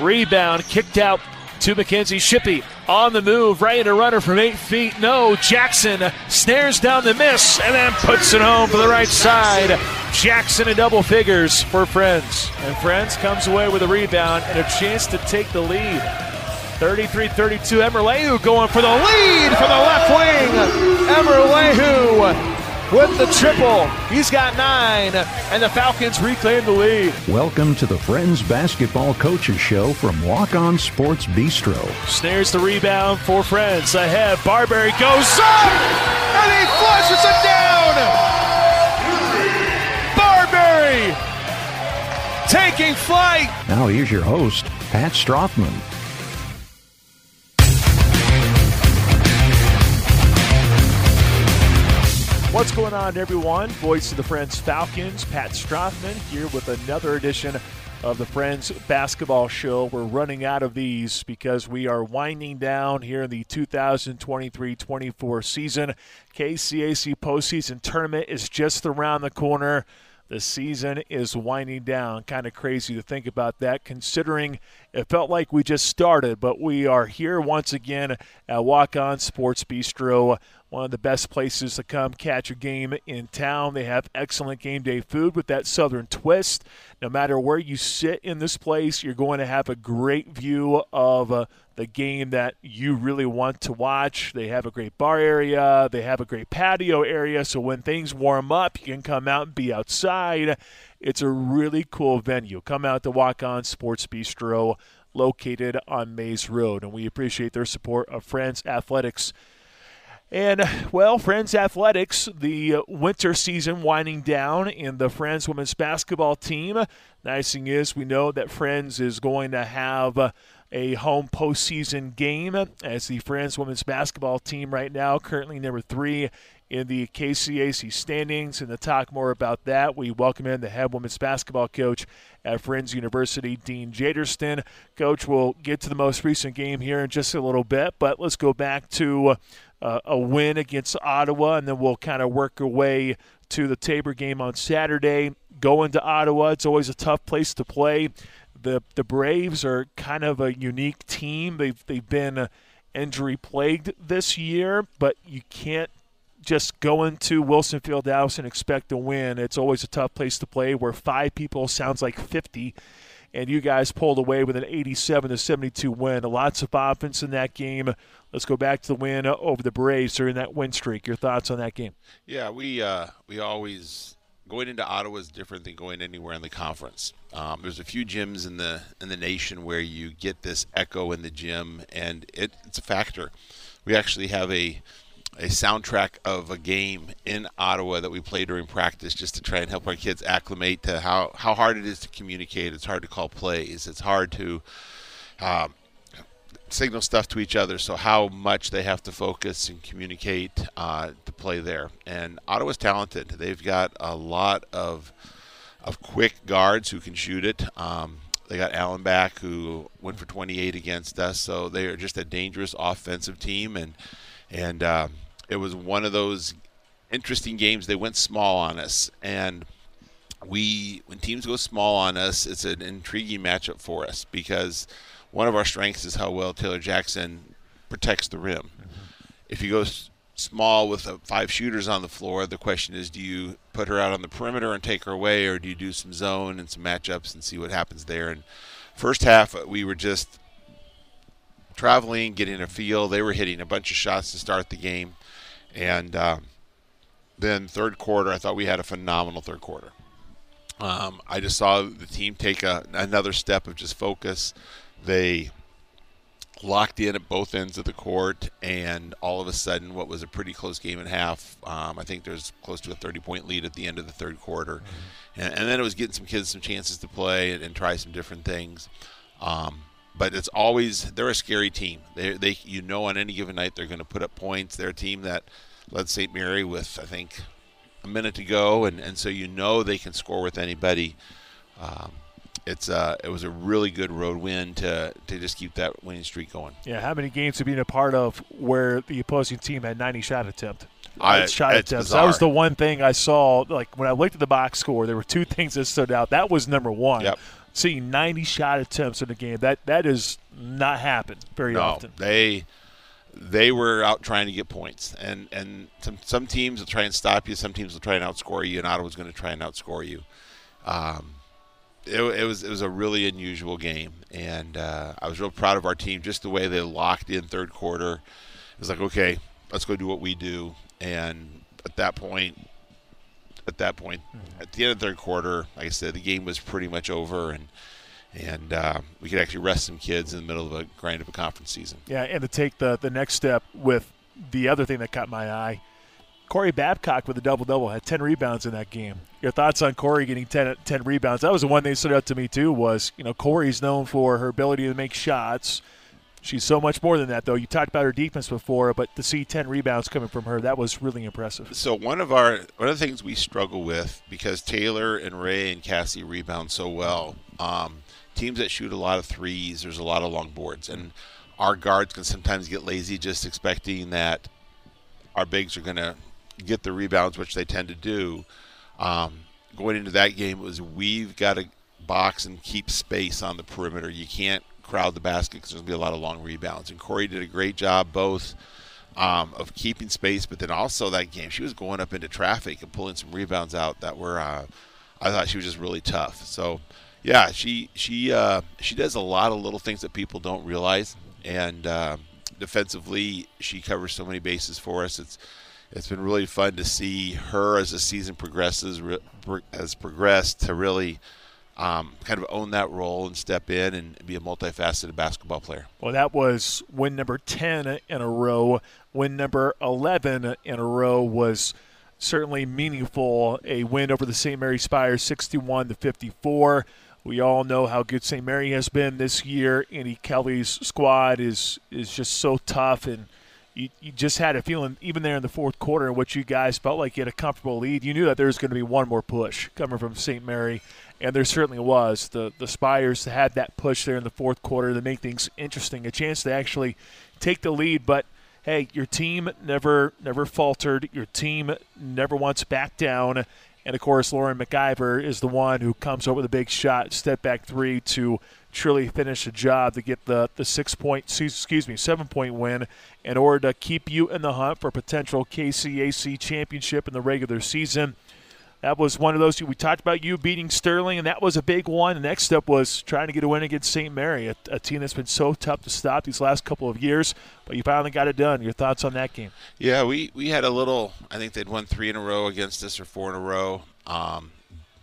Rebound kicked out to Mackenzie Shippey. On the move, right in a runner from eight feet. No, Jackson snares down the miss and then puts it home for the right side. Jackson in double figures for Friends. And Friends comes away with a rebound and a chance to take the lead. 33 32. Emerlehu going for the lead for the left wing. Emerlehu with the triple. He's got nine, and the Falcons reclaim the lead. Welcome to the Friends Basketball Coaches Show from Walk On Sports Bistro. Snares the rebound for Friends. Ahead, Barberry goes up, and he flushes it down. Barberry taking flight. Now here's your host, Pat Strothman. What's going on, everyone? Voice of the Friends Falcons, Pat Strothman here with another edition of the Friends Basketball Show. We're running out of these because we are winding down here in the 2023 24 season. KCAC postseason tournament is just around the corner. The season is winding down. Kind of crazy to think about that, considering it felt like we just started, but we are here once again at Walk On Sports Bistro one of the best places to come catch a game in town. They have excellent game day food with that southern twist. No matter where you sit in this place, you're going to have a great view of uh, the game that you really want to watch. They have a great bar area, they have a great patio area, so when things warm up, you can come out and be outside. It's a really cool venue. Come out to Walk On Sports Bistro located on Maize Road, and we appreciate their support of Friends Athletics and, well, Friends Athletics, the uh, winter season winding down in the Friends women's basketball team. Nice thing is, we know that Friends is going to have uh, a home postseason game as the Friends women's basketball team right now, currently number three in the KCAC standings. And to talk more about that, we welcome in the head women's basketball coach at Friends University, Dean Jaderston. Coach, we'll get to the most recent game here in just a little bit, but let's go back to uh, uh, a win against Ottawa, and then we'll kind of work our way to the Tabor game on Saturday. Going to Ottawa, it's always a tough place to play. The the Braves are kind of a unique team. They've they've been injury plagued this year, but you can't just go into Wilson Field Fieldhouse and expect to win. It's always a tough place to play where five people sounds like 50 and you guys pulled away with an 87 to 72 win. Lots of offense in that game. Let's go back to the win over the Braves during that win streak. Your thoughts on that game? Yeah, we uh, we always going into Ottawa is different than going anywhere in the conference. Um, there's a few gyms in the in the nation where you get this echo in the gym, and it, it's a factor. We actually have a a soundtrack of a game in Ottawa that we play during practice just to try and help our kids acclimate to how, how hard it is to communicate. It's hard to call plays. It's hard to um, signal stuff to each other. So how much they have to focus and communicate uh, to play there. And Ottawa's talented. They've got a lot of of quick guards who can shoot it. Um, they got Allen back who went for 28 against us. So they are just a dangerous offensive team and and um, it was one of those interesting games. They went small on us, and we when teams go small on us, it's an intriguing matchup for us because one of our strengths is how well Taylor Jackson protects the rim. Mm-hmm. If you go small with five shooters on the floor, the question is, do you put her out on the perimeter and take her away, or do you do some zone and some matchups and see what happens there? And first half, we were just traveling, getting a feel. They were hitting a bunch of shots to start the game. And um, then third quarter, I thought we had a phenomenal third quarter. Um, I just saw the team take a, another step of just focus. They locked in at both ends of the court, and all of a sudden, what was a pretty close game and a half, um, I think there's close to a 30 point lead at the end of the third quarter. Mm-hmm. And, and, then it was getting some kids some chances to play and, and try some different things. Um, but it's always they're a scary team. They they you know on any given night they're going to put up points. They're a team that led St. Mary with I think a minute to go, and and so you know they can score with anybody. Um, it's uh, it was a really good road win to to just keep that winning streak going. Yeah, how many games have you been a part of where the opposing team had 90 shot attempt? I, shot attempts. Bizarre. That was the one thing I saw. Like when I looked at the box score, there were two things that stood out. That was number one. Yep seeing 90 shot attempts in a game. That that is not happen very no, often. They they were out trying to get points, and and some some teams will try and stop you. Some teams will try and outscore you, and Ottawa's going to try and outscore you. Um, it, it, was it was a really unusual game, and uh, I was real proud of our team. Just the way they locked in third quarter, it was like okay, let's go do what we do. And at that point, at that point, mm-hmm. at the end of the third quarter, like I said, the game was pretty much over, and and uh, we could actually rest some kids in the middle of a grind of a conference season. Yeah, and to take the the next step with the other thing that caught my eye, Corey Babcock with a double double had 10 rebounds in that game. Your thoughts on Corey getting 10, 10 rebounds? That was the one thing that stood out to me too. Was you know Corey's known for her ability to make shots. She's so much more than that, though. You talked about her defense before, but to see 10 rebounds coming from her, that was really impressive. So one of our one of the things we struggle with because Taylor and Ray and Cassie rebound so well. Um, teams that shoot a lot of threes, there's a lot of long boards, and our guards can sometimes get lazy just expecting that our bigs are going to get the rebounds, which they tend to do. Um, going into that game was we've got to box and keep space on the perimeter. You can't crowd the basket because there's going to be a lot of long rebounds. And Corey did a great job both um, of keeping space, but then also that game she was going up into traffic and pulling some rebounds out that were. Uh, I thought she was just really tough. So yeah, she she uh, she does a lot of little things that people don't realize, and uh, defensively she covers so many bases for us. It's it's been really fun to see her as the season progresses has progressed to really um, kind of own that role and step in and be a multifaceted basketball player. Well, that was win number 10 in a row. Win number 11 in a row was certainly meaningful. A win over the St. Mary Spires 61 to 54. We all know how good St. Mary has been this year. Andy Kelly's squad is is just so tough, and you, you just had a feeling, even there in the fourth quarter, in which you guys felt like you had a comfortable lead. You knew that there was going to be one more push coming from St. Mary, and there certainly was. The the Spires had that push there in the fourth quarter to make things interesting, a chance to actually take the lead, but hey, your team never never faltered. Your team never once backed down. And of course, Lauren McIver is the one who comes up with a big shot, step back three to truly finish the job to get the, the six point, excuse me, seven point win in order to keep you in the hunt for potential KCAC championship in the regular season. That was one of those. We talked about you beating Sterling, and that was a big one. The next step was trying to get a win against St. Mary, a, a, team that's been so tough to stop these last couple of years. But you finally got it done. Your thoughts on that game? Yeah, we, we had a little. I think they'd won three in a row against us, or four in a row. Um,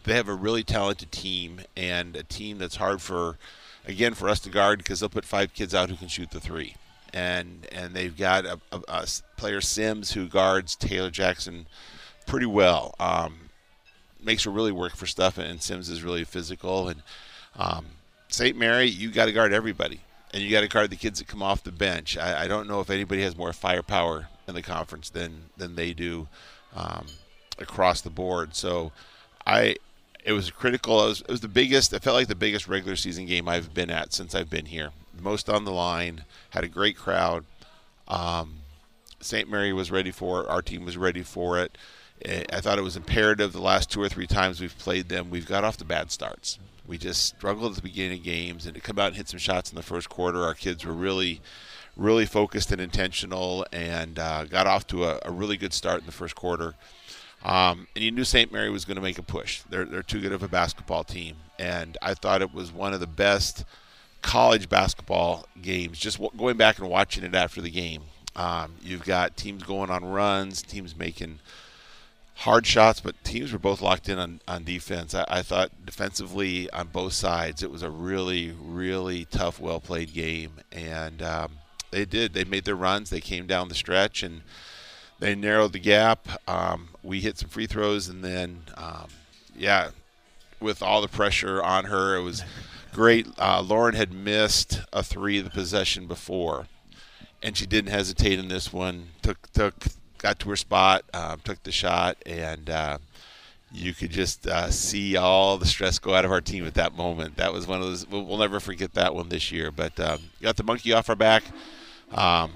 they have a really talented team, and a team that's hard for, again, for us to guard because they'll put five kids out who can shoot the three and and they've got a, a, a, player Sims who guards Taylor Jackson pretty well. Um, makes her really work for stuff, and Sims is really physical. And um, St. Mary, you got to guard everybody, and you got to guard the kids that come off the bench. I, I, don't know if anybody has more firepower in the conference than than they do um, across the board. So, I it was critical. It was, it was the biggest. It felt like the biggest regular season game I've been at since I've been here. Most on the line. Had a great crowd. Um, St. Mary was ready for it. Our team was ready for it. I thought it was imperative the last two or three times we've played them, we've got off the bad starts. We just struggled at the beginning of games, and to come out and hit some shots in the first quarter, our kids were really, really focused and intentional, and uh, got off to a, a, really good start in the first quarter. Um, and you knew St. Mary was going to make a push. They're they're too good of a basketball team, and I thought it was one of the best college basketball games. Just w- going back and watching it after the game, um, you've got teams going on runs, teams making hard shots, but teams were both locked in on, on defense. I, I, thought defensively on both sides, it was a really, really tough, well played game. And um, they did. They made their runs. They came down the stretch and they narrowed the gap. Um, we hit some free throws, and then, um, yeah, with all the pressure on her, it was great. Uh, Lauren had missed a three the possession before. And she didn't hesitate in this one. Took took got to her spot, um, took the shot, and uh, you could just uh, see all the stress go out of our team at that moment. That was one of those. We'll, never forget that one this year. But um, got the monkey off our back. Um,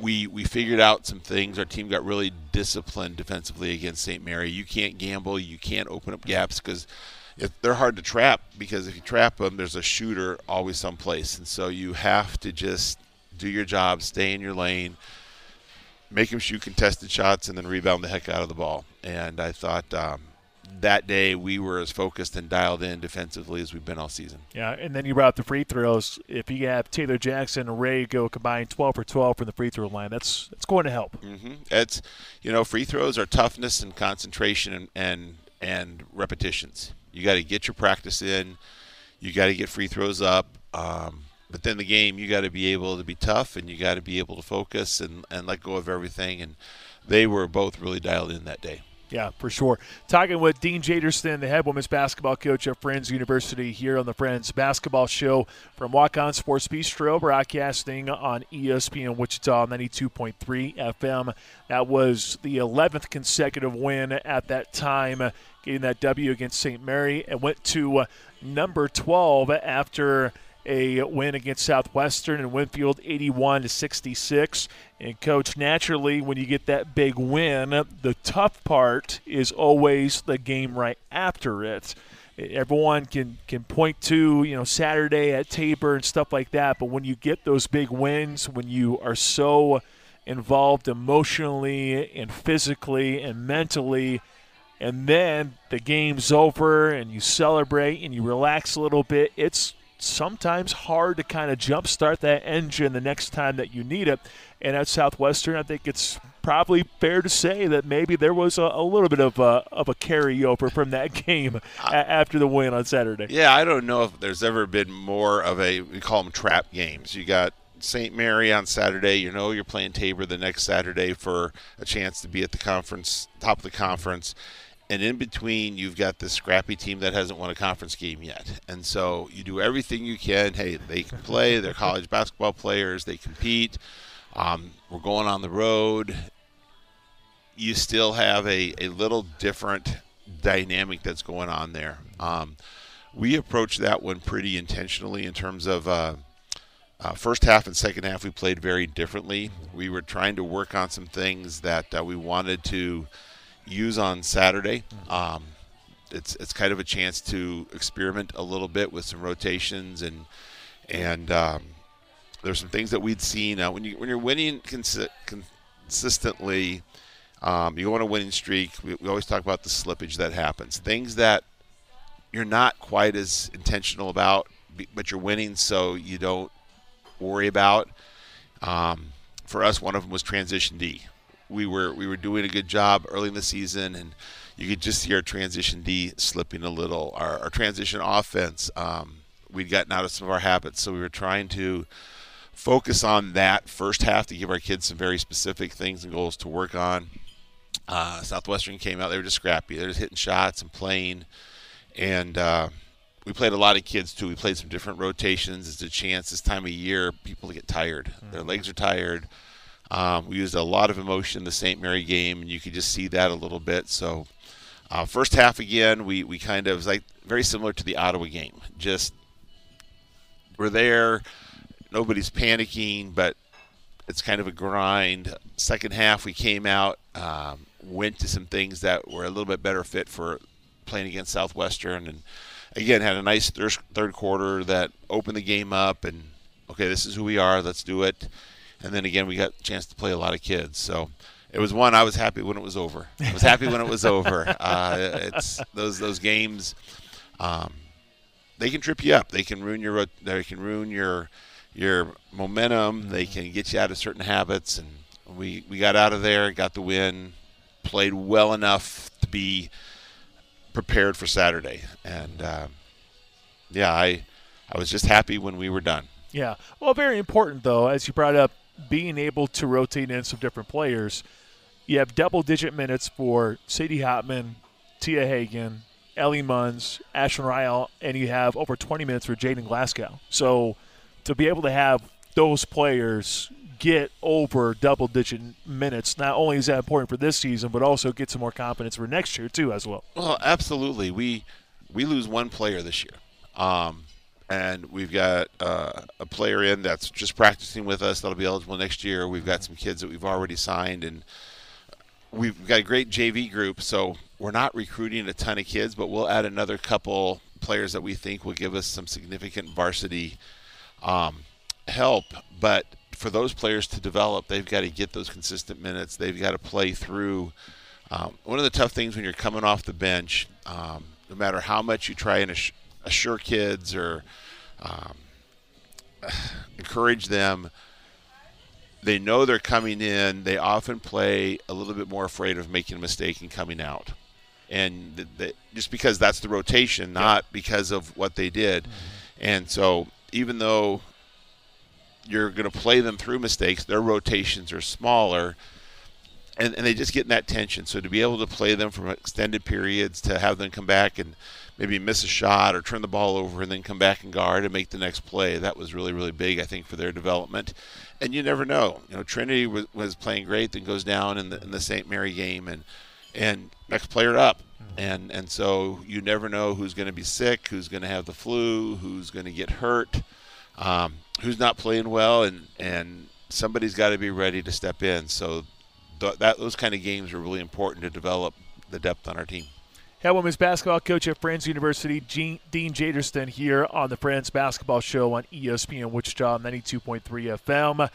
we we figured out some things. Our team got really disciplined defensively against St. Mary. You can't gamble. You can't open up gaps because they're hard to trap because if you trap them, there's a shooter always someplace, and so you have to just do your job, stay in your lane, make them shoot contested shots, and then rebound the heck out of the ball. And I thought um, that day we were as focused and dialed in defensively as we've been all season. Yeah, and then you brought the free throws. If you have Taylor Jackson and Ray go combined 12 for 12 from the free throw line, that's that's going to help. Mm-hmm. It's you know free throws are toughness and concentration and and, and repetitions. You got to get your practice in. You got to get free throws up. Um, but then the game, you got to be able to be tough and you got to be able to focus and, and let go of everything. And they were both really dialed in that day. Yeah, for sure. Talking with Dean Jaderston, the head women's basketball coach at Friends University, here on the Friends Basketball Show from Walk On Sports Bistro, broadcasting on ESPN Wichita 92.3 FM. That was the 11th consecutive win at that time, getting that W against St. Mary, and went to uh, number 12 after a win against Southwestern and Winfield 81 to 66. And coach, naturally when you get that big win, the tough part is always the game right after it. Everyone can can point to, you know, Saturday at Tabor and stuff like that, but when you get those big wins, when you are so involved emotionally and physically and mentally, and then the game's over and you celebrate and you relax a little bit, it's sometimes hard to kind of jumpstart that engine the next time that you need it. And at Southwestern, I think it's probably fair to say that maybe there was a, a little bit of a, of a carryover from that game after the win on Saturday. Yeah, I don't know if there's ever been more of a we call them trap games. You got St. Mary on Saturday. You know you're playing Tabor the next Saturday for a chance to be at the conference top of the conference and in between you've got this scrappy team that hasn't won a conference game yet. And so you do everything you can. Hey they can play. They're college basketball players. They compete. Um, we're going on the road. You still have a, a little different dynamic that's going on there. Um, we approached that one pretty intentionally in terms of uh, uh, first half and second half we played very differently. We were trying to work on some things that uh, we wanted to use on Saturday. Um, it's it's kind of a chance to experiment a little bit with some rotations and and um, there's some things that we'd seen uh, when you when you're winning consi- consistently. Um, you go on a winning streak. We, we always talk about the slippage that happens. Things that you're not quite as intentional about, but you're winning, so you don't worry about. Um, for us, one of them was transition D we were we were doing a good job early in the season, and you could just see our transition D slipping a little. Our, our transition offense, um, we'd gotten out of some of our habits, so we were trying to focus on that first half to give our kids some very specific things and goals to work on. Uh, Southwestern came out; they were just scrappy. They're just hitting shots and playing, and uh, we played a lot of kids too. We played some different rotations. It's a chance this time of year people get tired. Mm-hmm. Their legs are tired. Um, we used a lot of emotion in the St. Mary game, and you could just see that a little bit. So, uh, first half again, we, we kind of was like very similar to the Ottawa game. Just we're there, nobody's panicking, but it's kind of a grind. Second half, we came out, um, went to some things that were a little bit better fit for playing against Southwestern, and again had a nice third, third quarter that opened the game up. And okay, this is who we are. Let's do it and then again we got a chance to play a lot of kids. So it was one I was happy when it was over. I was happy when it was over. Uh, it's those those games. Um, they can trip you up. They can ruin your they can ruin your your momentum. They can get you out of certain habits. And we we got out of there, got the win, played well enough to be prepared for Saturday. And uh, yeah, I I was just happy when we were done. Yeah. Well, very important though, as you brought up being able to rotate in some different players. You have double digit minutes for Sadie Hotman, Tia Hagan, Ellie Munns, Ashlyn Ryle, and you have over 20 minutes for Jaden Glasgow. So to be able to have those players get over double digit minutes, not only is that important for this season, but also get some more confidence for next year, too, as well. Well, absolutely. We, we lose one player this year. Um, and we've got uh, a player in that's just practicing with us that'll be eligible next year. We've got some kids that we've already signed, and we've got a great JV group. So we're not recruiting a ton of kids, but we'll add another couple players that we think will give us some significant varsity um, help. But for those players to develop, they've got to get those consistent minutes. They've got to play through. Um, one of the tough things when you're coming off the bench, um, no matter how much you try and assure kids or um, encourage them, they know they're coming in. They often play a little bit more afraid of making a mistake and coming out. And just because that's the rotation, not because of what they did. Mm-hmm. And so, even though you're going to play them through mistakes, their rotations are smaller and, and they just get in that tension. So to be able to play them from extended periods, to have them come back and maybe miss a shot or turn the ball over and then come back and guard and make the next play, that was really really big, I think, for their development. And you never know. You know, Trinity was, was playing great, then goes down in the in the St. Mary game, and and next player up. Mm-hmm. And and so you never know who's going to be sick, who's going to have the flu, who's going to get hurt, um, who's not playing well, and and somebody's got to be ready to step in. So th- that those kind of games are really important to develop the depth on our team. Head women's basketball coach at Friends University, Dean Jaderston, here on the Friends Basketball Show on ESPN Wichita 92.3 FM.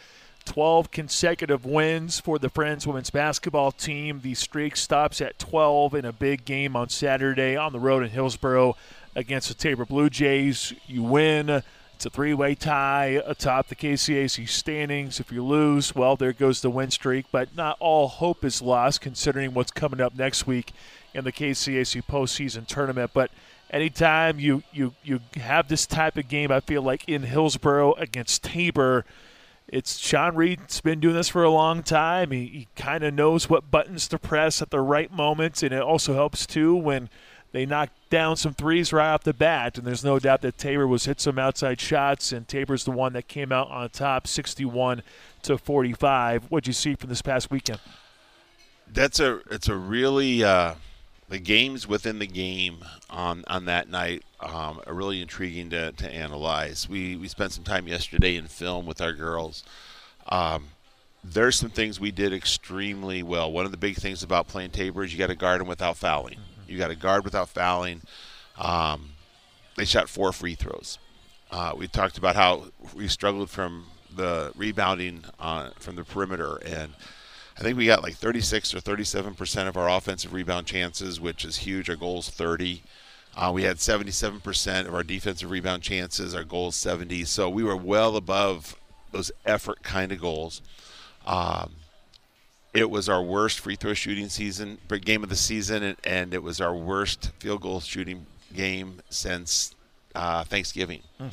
12 consecutive wins for the Friends women's basketball team. The streak stops at 12 in a big game on Saturday on the road in Hillsboro against the Tabor Blue Jays. You win it's a three way tie atop the KCAC standings. If you lose, well, there goes the win streak. But not all hope is lost considering what's coming up next week in the KCAC postseason tournament. But anytime you, you, you have this type of game, I feel like in Hillsboro against Tabor, it's Sean Reed's been doing this for a long time. He, he kind of knows what buttons to press at the right moment, and it also helps too when – they knocked down some threes right off the bat, and there's no doubt that Tabor was hit some outside shots, and Tabor's the one that came out on top, 61 to 45. What'd you see from this past weekend? That's a it's a really uh, the games within the game on on that night um, are really intriguing to, to analyze. We we spent some time yesterday in film with our girls. Um, there's some things we did extremely well. One of the big things about playing Tabor is you got to guard them without fouling. You got a guard without fouling. Um, they shot four free throws. Uh, we talked about how we struggled from the rebounding uh, from the perimeter, and I think we got like 36 or 37 percent of our offensive rebound chances, which is huge. Our goal is 30. Uh, we had 77% of our defensive rebound chances. Our goal is 70. So we were well above those effort kind of goals. Um, it was our worst free throw shooting season game of the season, and, and it was our worst field goal shooting game since uh, Thanksgiving. Hmm.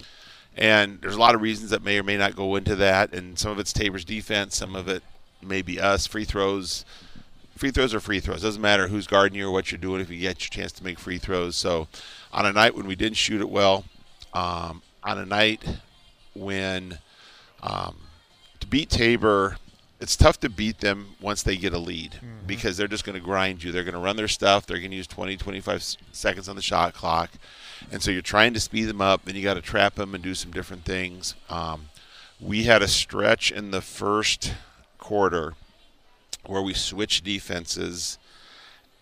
And there's a lot of reasons that may or may not go into that, and some of it's Tabor's defense, some of it may be us. Free throws, free throws are free throws. Doesn't matter who's guarding you or what you're doing if you get your chance to make free throws. So, on a night when we didn't shoot it well, um, on a night when um, to beat Tabor it's tough to beat them once they get a lead mm-hmm. because they're just going to grind you. They're going to run their stuff. They're going to use 20, 25 seconds on the shot clock. And so you're trying to speed them up, and you got to trap them and do some different things. Um, we had a stretch in the first quarter where we switched defenses,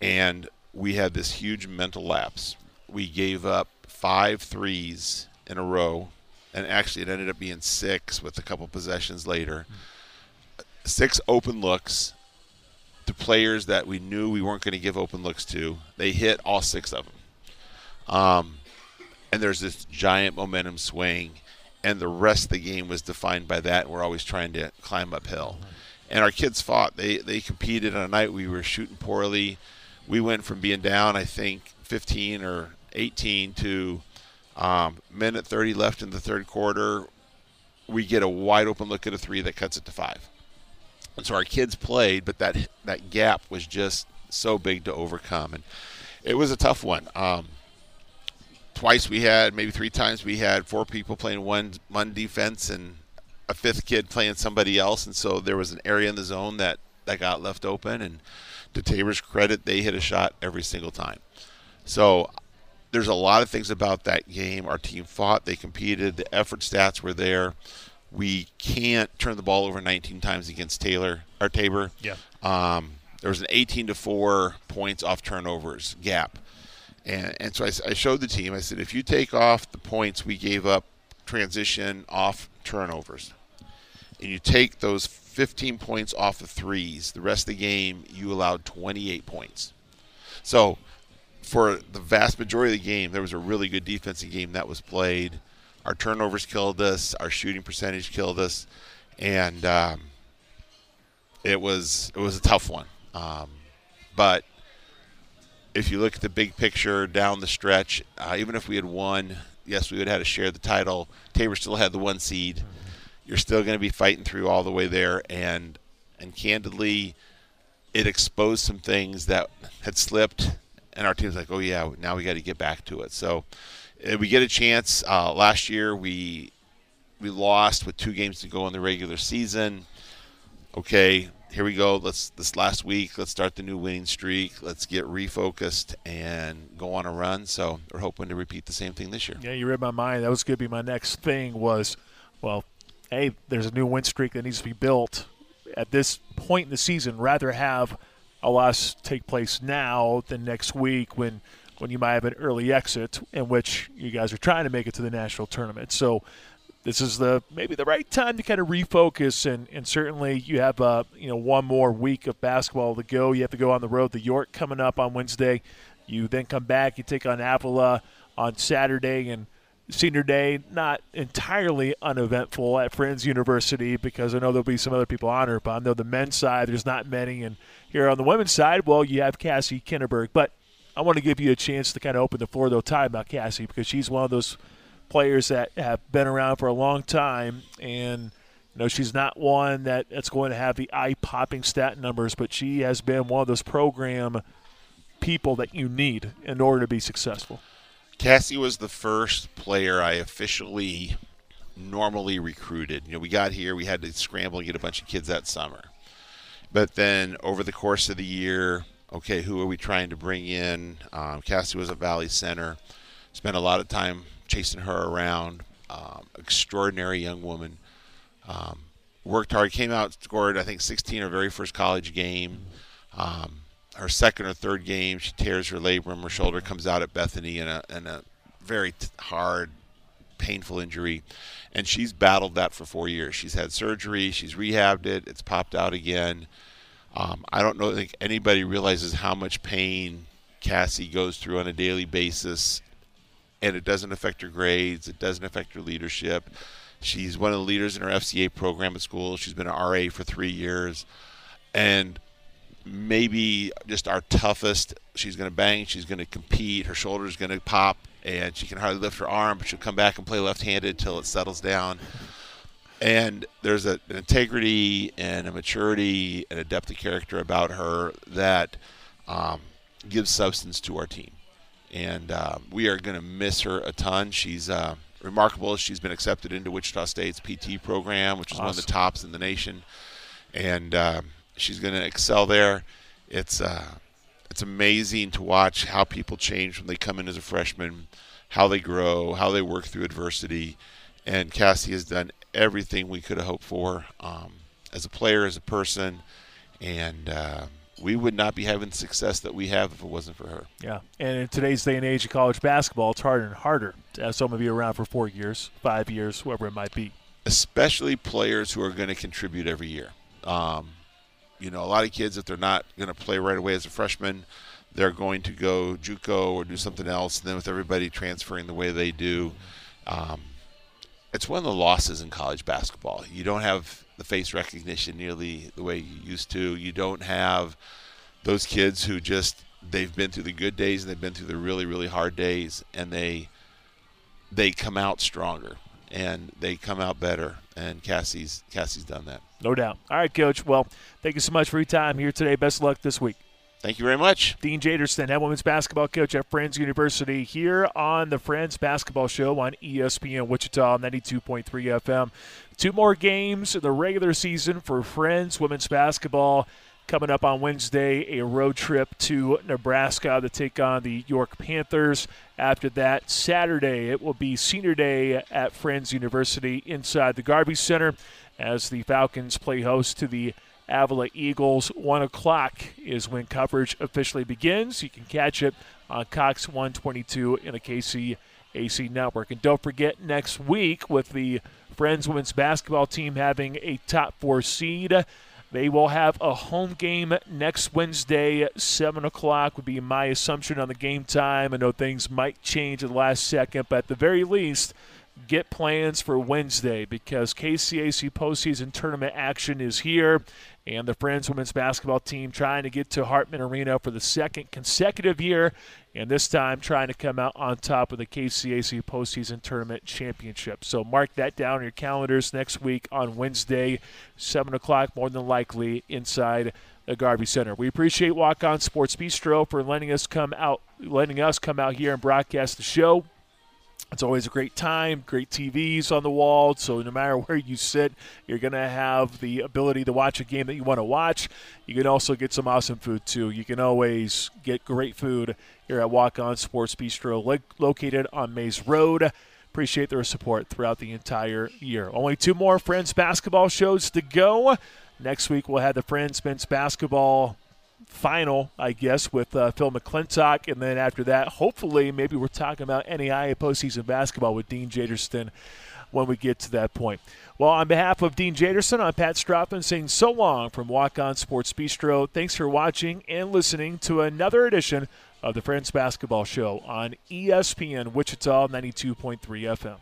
and we had this huge mental lapse. We gave up five threes in a row, and actually it ended up being six with a couple possessions later. Mm-hmm six open looks to players that we knew we weren't going to give open looks to. They hit all six of them. Um, and there's this giant momentum swing, and the rest of the game was defined by that. We're always trying to climb uphill. And our kids fought. They they competed on a night we were shooting poorly. We went from being down, I think, 15 or 18 to um, minute 30 left in the third quarter. We get a wide open look at a three that cuts it to five so our kids played, but that that gap was just so big to overcome, and it was a tough one. Um, twice we had, maybe three times we had four people playing one one defense and a fifth kid playing somebody else, and so there was an area in the zone that that got left open. And to Tabor's credit, they hit a shot every single time. So there's a lot of things about that game. Our team fought, they competed, the effort stats were there we can't turn the ball over 19 times against Taylor or Tabor. Yeah. Um, there was an 18 to four points off turnovers gap, and and so I, I showed the team. I said, if you take off the points we gave up transition off turnovers, and you take those 15 points off of threes, the rest of the game you allowed 28 points. So for the vast majority of the game, there was a really good defensive game that was played. Our turnovers killed us. Our shooting percentage killed us, and um, it was it was a tough one. Um, but if you look at the big picture down the stretch, uh, even if we had won, yes, we would have had to share the title. Tabor still had the one seed. You're still going to be fighting through all the way there, and and candidly, it exposed some things that had slipped, and our team's like, oh yeah, now we got to get back to it. So we get a chance. Uh, last year we we lost with two games to go in the regular season. Okay, here we go. Let's this last week. Let's start the new winning streak. Let's get refocused and go on a run. So we're hoping to repeat the same thing this year. Yeah, you read my mind. That was going to be my next thing. Was well, hey, there's a new win streak that needs to be built at this point in the season. Rather have a loss take place now than next week when when you might have an early exit in which you guys are trying to make it to the national tournament. So this is the maybe the right time to kind of refocus and, and certainly you have uh, you know one more week of basketball to go. You have to go on the road to York coming up on Wednesday. You then come back, you take on Avila on Saturday and senior day not entirely uneventful at Friends University because I know there'll be some other people on honored, but I know the men's side there's not many and here on the women's side, well you have Cassie Kinneberg. But I want to give you a chance to kind of open the floor, though, time about Cassie because she's one of those players that have been around for a long time, and you know she's not one that, that's going to have the eye-popping stat numbers, but she has been one of those program people that you need in order to be successful. Cassie was the first player I officially normally recruited. You know, we got here, we had to scramble and get a bunch of kids that summer. But then over the course of the year, okay, who are we trying to bring in? Um, Cassie was at Valley Center. Spent a lot of time chasing her around. Um, extraordinary young woman. Um, worked hard. Came out, scored I think 16 her very first college game. Um, her second or third game, she tears her labrum. Her shoulder comes out at Bethany in a, in a very t- hard, painful injury, and she's battled that for four years. She's had surgery. She's rehabbed it. It's popped out again. Um, I don't know think anybody realizes how much pain Cassie goes through on a daily basis, and it doesn't affect her grades. It doesn't affect her leadership. She's one of the leaders in her FCA program at school. She's been an RA for three years, and maybe just our toughest. She's going to bang. She's going to compete. Her shoulder's going to pop, and she can hardly lift her arm, but she'll come back and play left-handed till it settles down and there's a, an integrity and a maturity and a depth of character about her that um, gives substance to our team. And uh, we are going to miss her a ton. She's uh, remarkable. She's been accepted into Wichita State's PT program, which is awesome. one of the tops in the nation. And uh, she's going to excel there. It's uh, it's amazing to watch how people change when they come in as a freshman, how they grow, how they work through adversity. And Cassie has done everything we could have hoped for um, as a player, as a person, and uh, we would not be having the success that we have if it wasn't for her. Yeah, and in today's day and age of college basketball, it's harder and harder to have someone be around for four years, five years, whoever it might be. Especially players who are going to contribute every year. Um, you know, a lot of kids, if they're not going to play right away as a freshman, they're going to go JUCO or do something else. And then with everybody transferring the way they do, um, it's one of the losses in college basketball. You don't have the face recognition nearly the way you used to. You don't have those kids who just they've been through the good days and they've been through the really really hard days and they they come out stronger and they come out better and Cassie's Cassie's done that. No doubt. All right, coach. Well, thank you so much for your time here today. Best of luck this week. Thank you very much. Dean Jaderston, head women's basketball coach at Friends University, here on the Friends Basketball Show on ESPN Wichita 92.3 FM. Two more games in the regular season for Friends women's basketball. Coming up on Wednesday, a road trip to Nebraska to take on the York Panthers. After that, Saturday, it will be senior day at Friends University inside the Garvey Center as the Falcons play host to the Avila Eagles. 1 o'clock is when coverage officially begins. You can catch it on Cox 122 in the KCAC Network. And don't forget, next week, with the Friends women's basketball team having a top four seed, they will have a home game next Wednesday, 7 o'clock, would be my assumption on the game time. I know things might change at the last second, but at the very least, get plans for Wednesday because KCAC postseason tournament action is here and the Friends women's basketball team trying to get to Hartman Arena for the second consecutive year, and this time trying to come out on top of the KCAC postseason tournament championship. So mark that down on your calendars next week on Wednesday, 7 o'clock, more than likely inside the Garvey Center. We appreciate Walk On Sports Bistro for letting us come out, letting us come out here and broadcast the show. It's always a great time, great TVs on the wall. So no matter where you sit, you're going to have the ability to watch a game that you want to watch. You can also get some awesome food too. You can always get great food here at Walk On Sports Bistro, located on Maize Road. Appreciate their support throughout the entire year. Only two more Friends basketball shows to go. Next week we'll have the Friends men's basketball final, I guess, with uh, Phil McClintock. And then after that, hopefully, maybe we're talking about NAIA postseason basketball with Dean Jaderston when we get to that point. Well, on behalf of Dean Jaderston, I'm Pat Strothman saying so long from Walk On Sports Bistro. Thanks for watching and listening to another edition of the Friends Basketball Show on ESPN Wichita 92.3 FM.